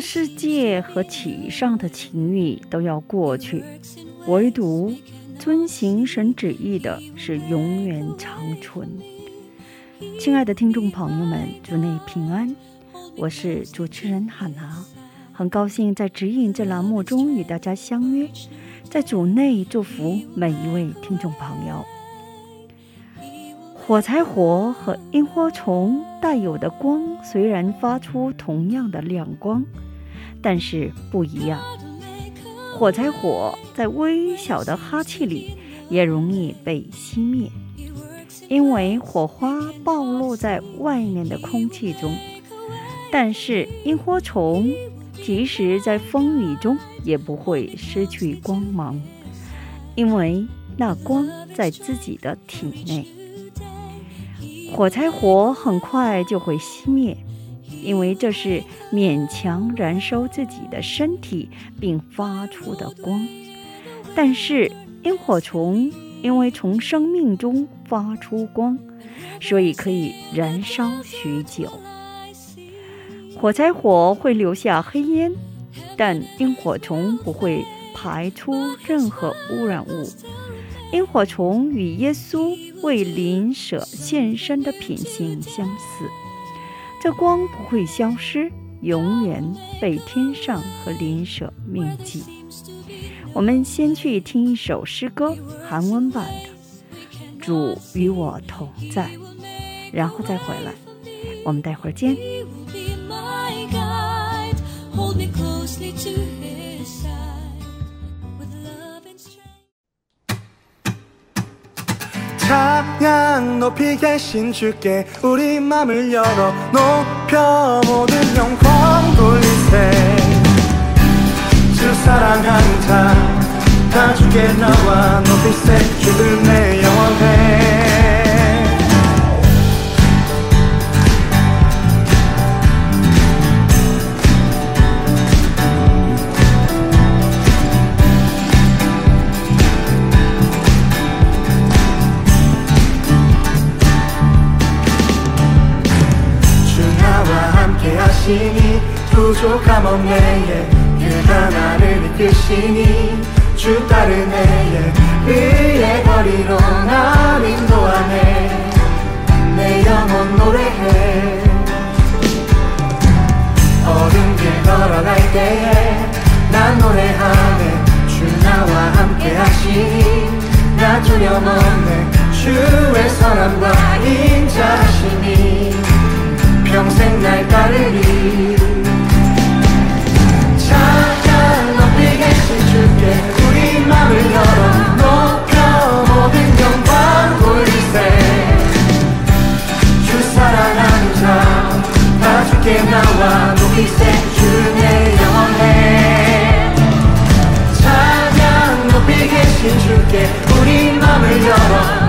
世界和其上的情欲都要过去，唯独遵行神旨意的是永远长存。亲爱的听众朋友们，主内平安，我是主持人海娜，很高兴在指引这栏目中与大家相约，在主内祝福每一位听众朋友。火柴火和萤火虫带有的光虽然发出同样的亮光，但是不一样。火柴火在微小的哈气里也容易被熄灭，因为火花暴露在外面的空气中。但是萤火虫即使在风雨中也不会失去光芒，因为那光在自己的体内。火柴火很快就会熄灭，因为这是勉强燃烧自己的身体并发出的光。但是萤火虫因为从生命中发出光，所以可以燃烧许久。火柴火会留下黑烟，但萤火虫不会排出任何污染物。萤火虫与耶稣为邻舍献身的品性相似，这光不会消失，永远被天上和邻舍铭记。我们先去听一首诗歌，韩文版的《主与我同在》，然后再回来。我们待会儿见。 찬양 높이 계신 주께 우리 맘을 열어 높여 모든 영광 돌리세. 주 사랑하는 자다 주께 나와 높이세 주를 내 영원해 두려움 없네. 주의 선함과 인자하시니 평생 날 따르리. 찬양 높이 계신 주께 우리 맘을 열어. 높여 모든 영광 돌리세. 주 사랑하는 자다 주께 나와. 높이세 주내 영원해 찬양 높이 계신 주께 another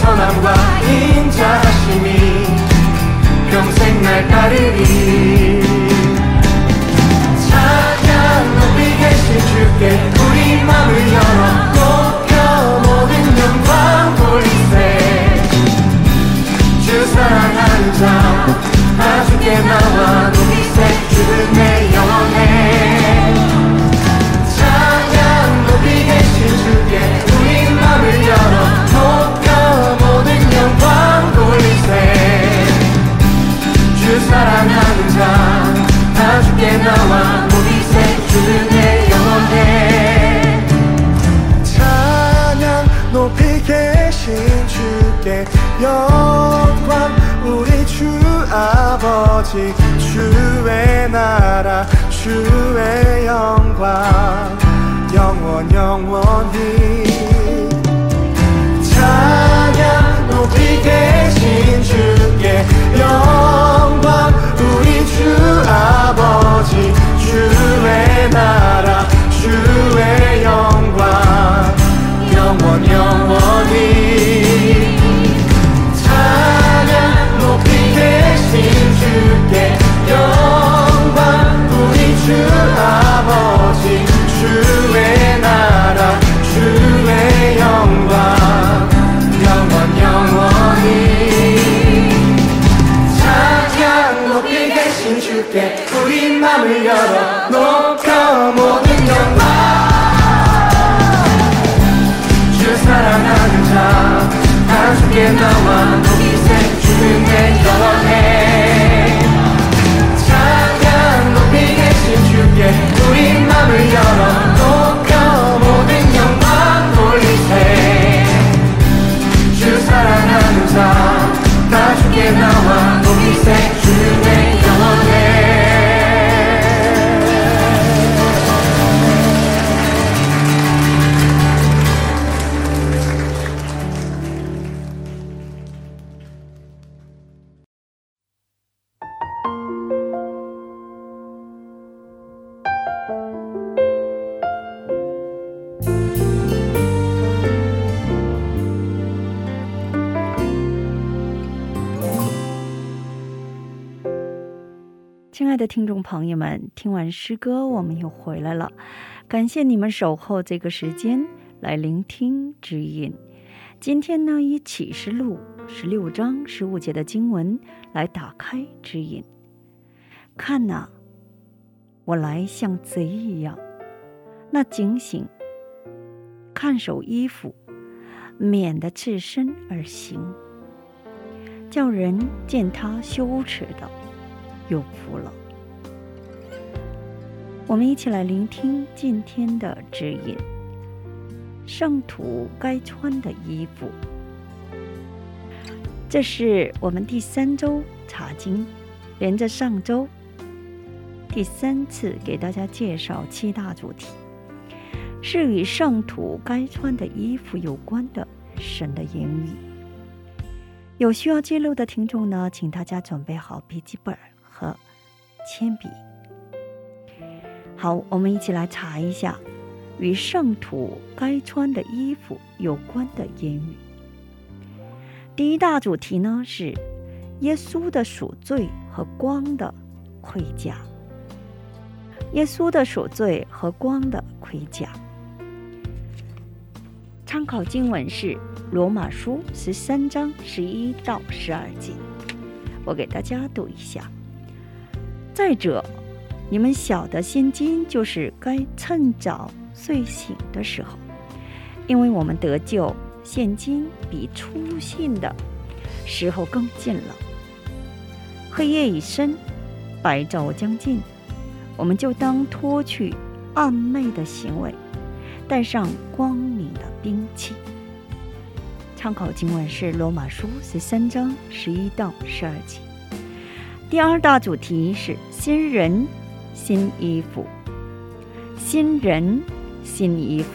선함과 인자하심이 날 따르리. 찬양 높이게 신주께 우리 맘을 열어 높여 모든 영광 돌리세. 주 사랑하는 자다 주께 나와 높이세 주는 내 영혼에. 찬양 높이게 신주께 우리 맘을 열어 주께 나와 높이세 주는 내 영혼에. 찬양 높이 계신 주께 영광 우리 주 아버지 주의 나라 주의 영광 영원 영원히. 찬양 높이 계신 주께 영광 우리 주 아버지 주의 나라 주의 영 亲爱的听众朋友们，听完诗歌，我们又回来了。感谢你们守候这个时间来聆听指引。今天呢，以启示录十六章十五节的经文来打开指引。看呐、我来像贼一样。那警醒，看守衣服，免得赤身而行，叫人见他羞耻的。有福了。我们一起来聆听今天的指引。圣徒该穿的衣服，这是我们第三周查经，连着上周第三次给大家介绍七大主题，是与圣徒该穿的衣服有关的神的言语。有需要记录的听众呢，请大家准备好笔记本和铅笔。好，我们一起来查一下与圣徒该穿的衣服有关的言语。第一大主题呢是耶稣的赎罪和光的盔甲。耶稣的赎罪和光的盔甲。参考经文是罗马书十三章十一到十二节，我给大家读一下。再者，你们晓得现今就是该趁早睡醒的时候，因为我们得救，现今比初信的时候更近了。黑夜已深，白昼将近，我们就当脱去暗昧的行为，带上光明的兵器。参考经文是罗马书十三章十一到十二节。第二大主题是新人新衣服，新人新衣服。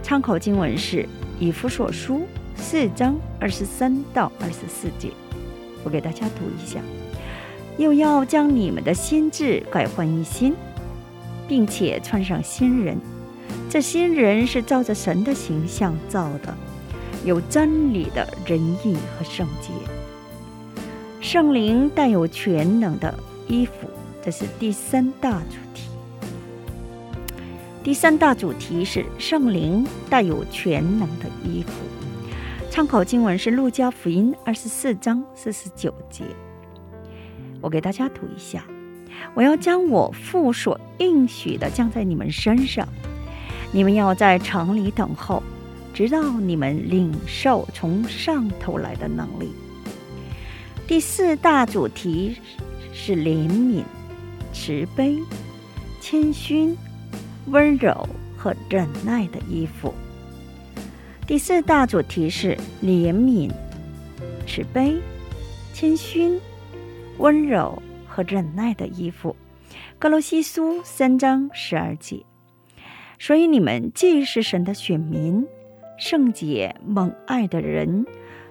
参考经文是以弗所书四章二十三到二十四节，我给大家读一下。又要将你们的心智改换一新，并且穿上新人。这新人是照着神的形象造的，有真理的仁义和圣洁。圣灵带有全能的衣服，这是第三大主题。第三大主题是圣灵带有全能的衣服。参考经文是《路加福音》二十四章四十九节。我给大家读一下：我要将我父所应许的降在你们身上，你们要在城里等候，直到你们领受从上头来的能力。第四大主题是怜悯、慈悲、谦逊、温柔和忍耐的衣服。第四大主题是怜悯、慈悲、谦逊、温柔和忍耐的衣服。格罗西书三章十二节。所以你们既是神的选民，圣洁蒙爱的人，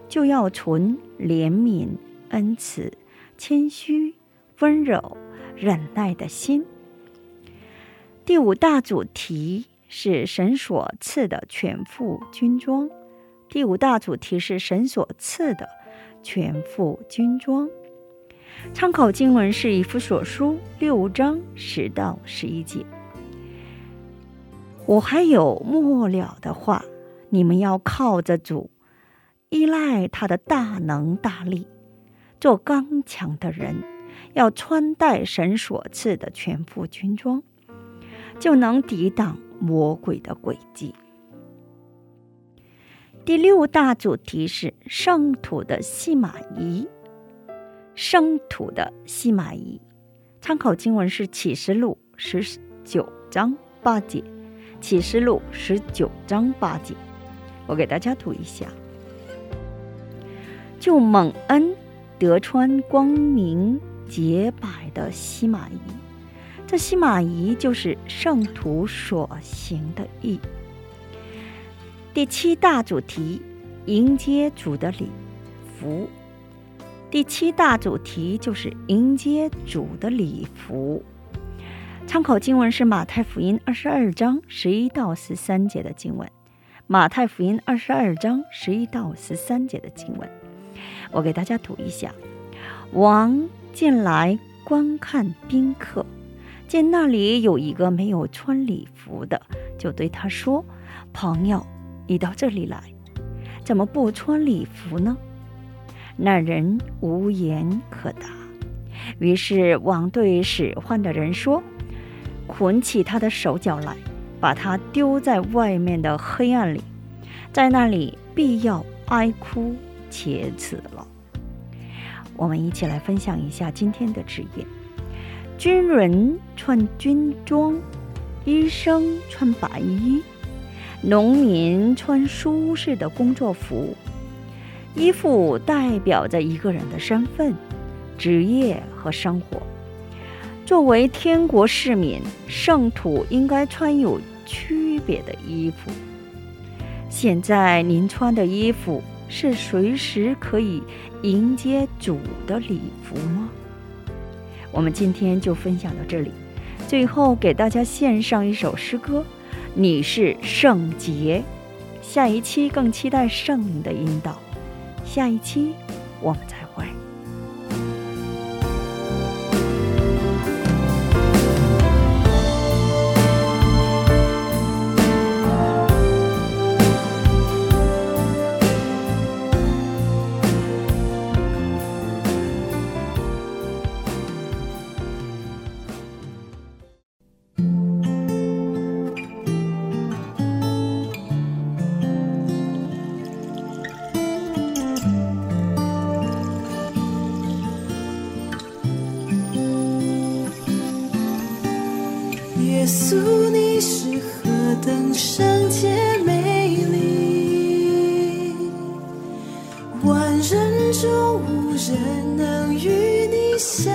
就要存怜悯、恩慈、谦虚、温柔、忍耐的心。第五大主题。是神所赐的全副军装。第五大主题是神所赐的全副军装。参考经文是以弗所书六章十到十一节。我还有末了的话，你们要靠着主，依赖他的大能大力，做刚强的人，要穿戴神所赐的全副军装，就能抵挡。魔鬼的诡计。第六大主题是圣土的西马仪。圣土的西马仪，参考经文是启示录十九章八节。启示录十九章八节，我给大家读一下：就蒙恩德川光明洁白的西马仪。这西马仪就是圣徒所行的义。第七大主题迎接主的礼服。第七大主题就是迎接主的礼服。参考经文是马太福音二十二章十一到十三节的经文。马太福音二十二章十一到十三节的经文，我给大家读一下。王进来观看宾客。见那里有一个没有穿礼服的，就对他说：“朋友，你到这里来，怎么不穿礼服呢？”那人无言可答。于是王对使唤的人说：“捆起他的手脚来，把他丢在外面的黑暗里，在那里必要哀哭切齿了。”我们一起来分享一下今天的职业。军人穿军装，医生穿白衣，农民穿舒适的工作服。衣服代表着一个人的身份、职业和生活。作为天国市民，圣徒应该穿有区别的衣服。现在您穿的衣服是随时可以迎接主的礼服吗？我们今天就分享到这里，最后给大家献上一首诗歌，《你是圣洁》。下一期更期待圣灵的引导，下一期我们再就无人能与你相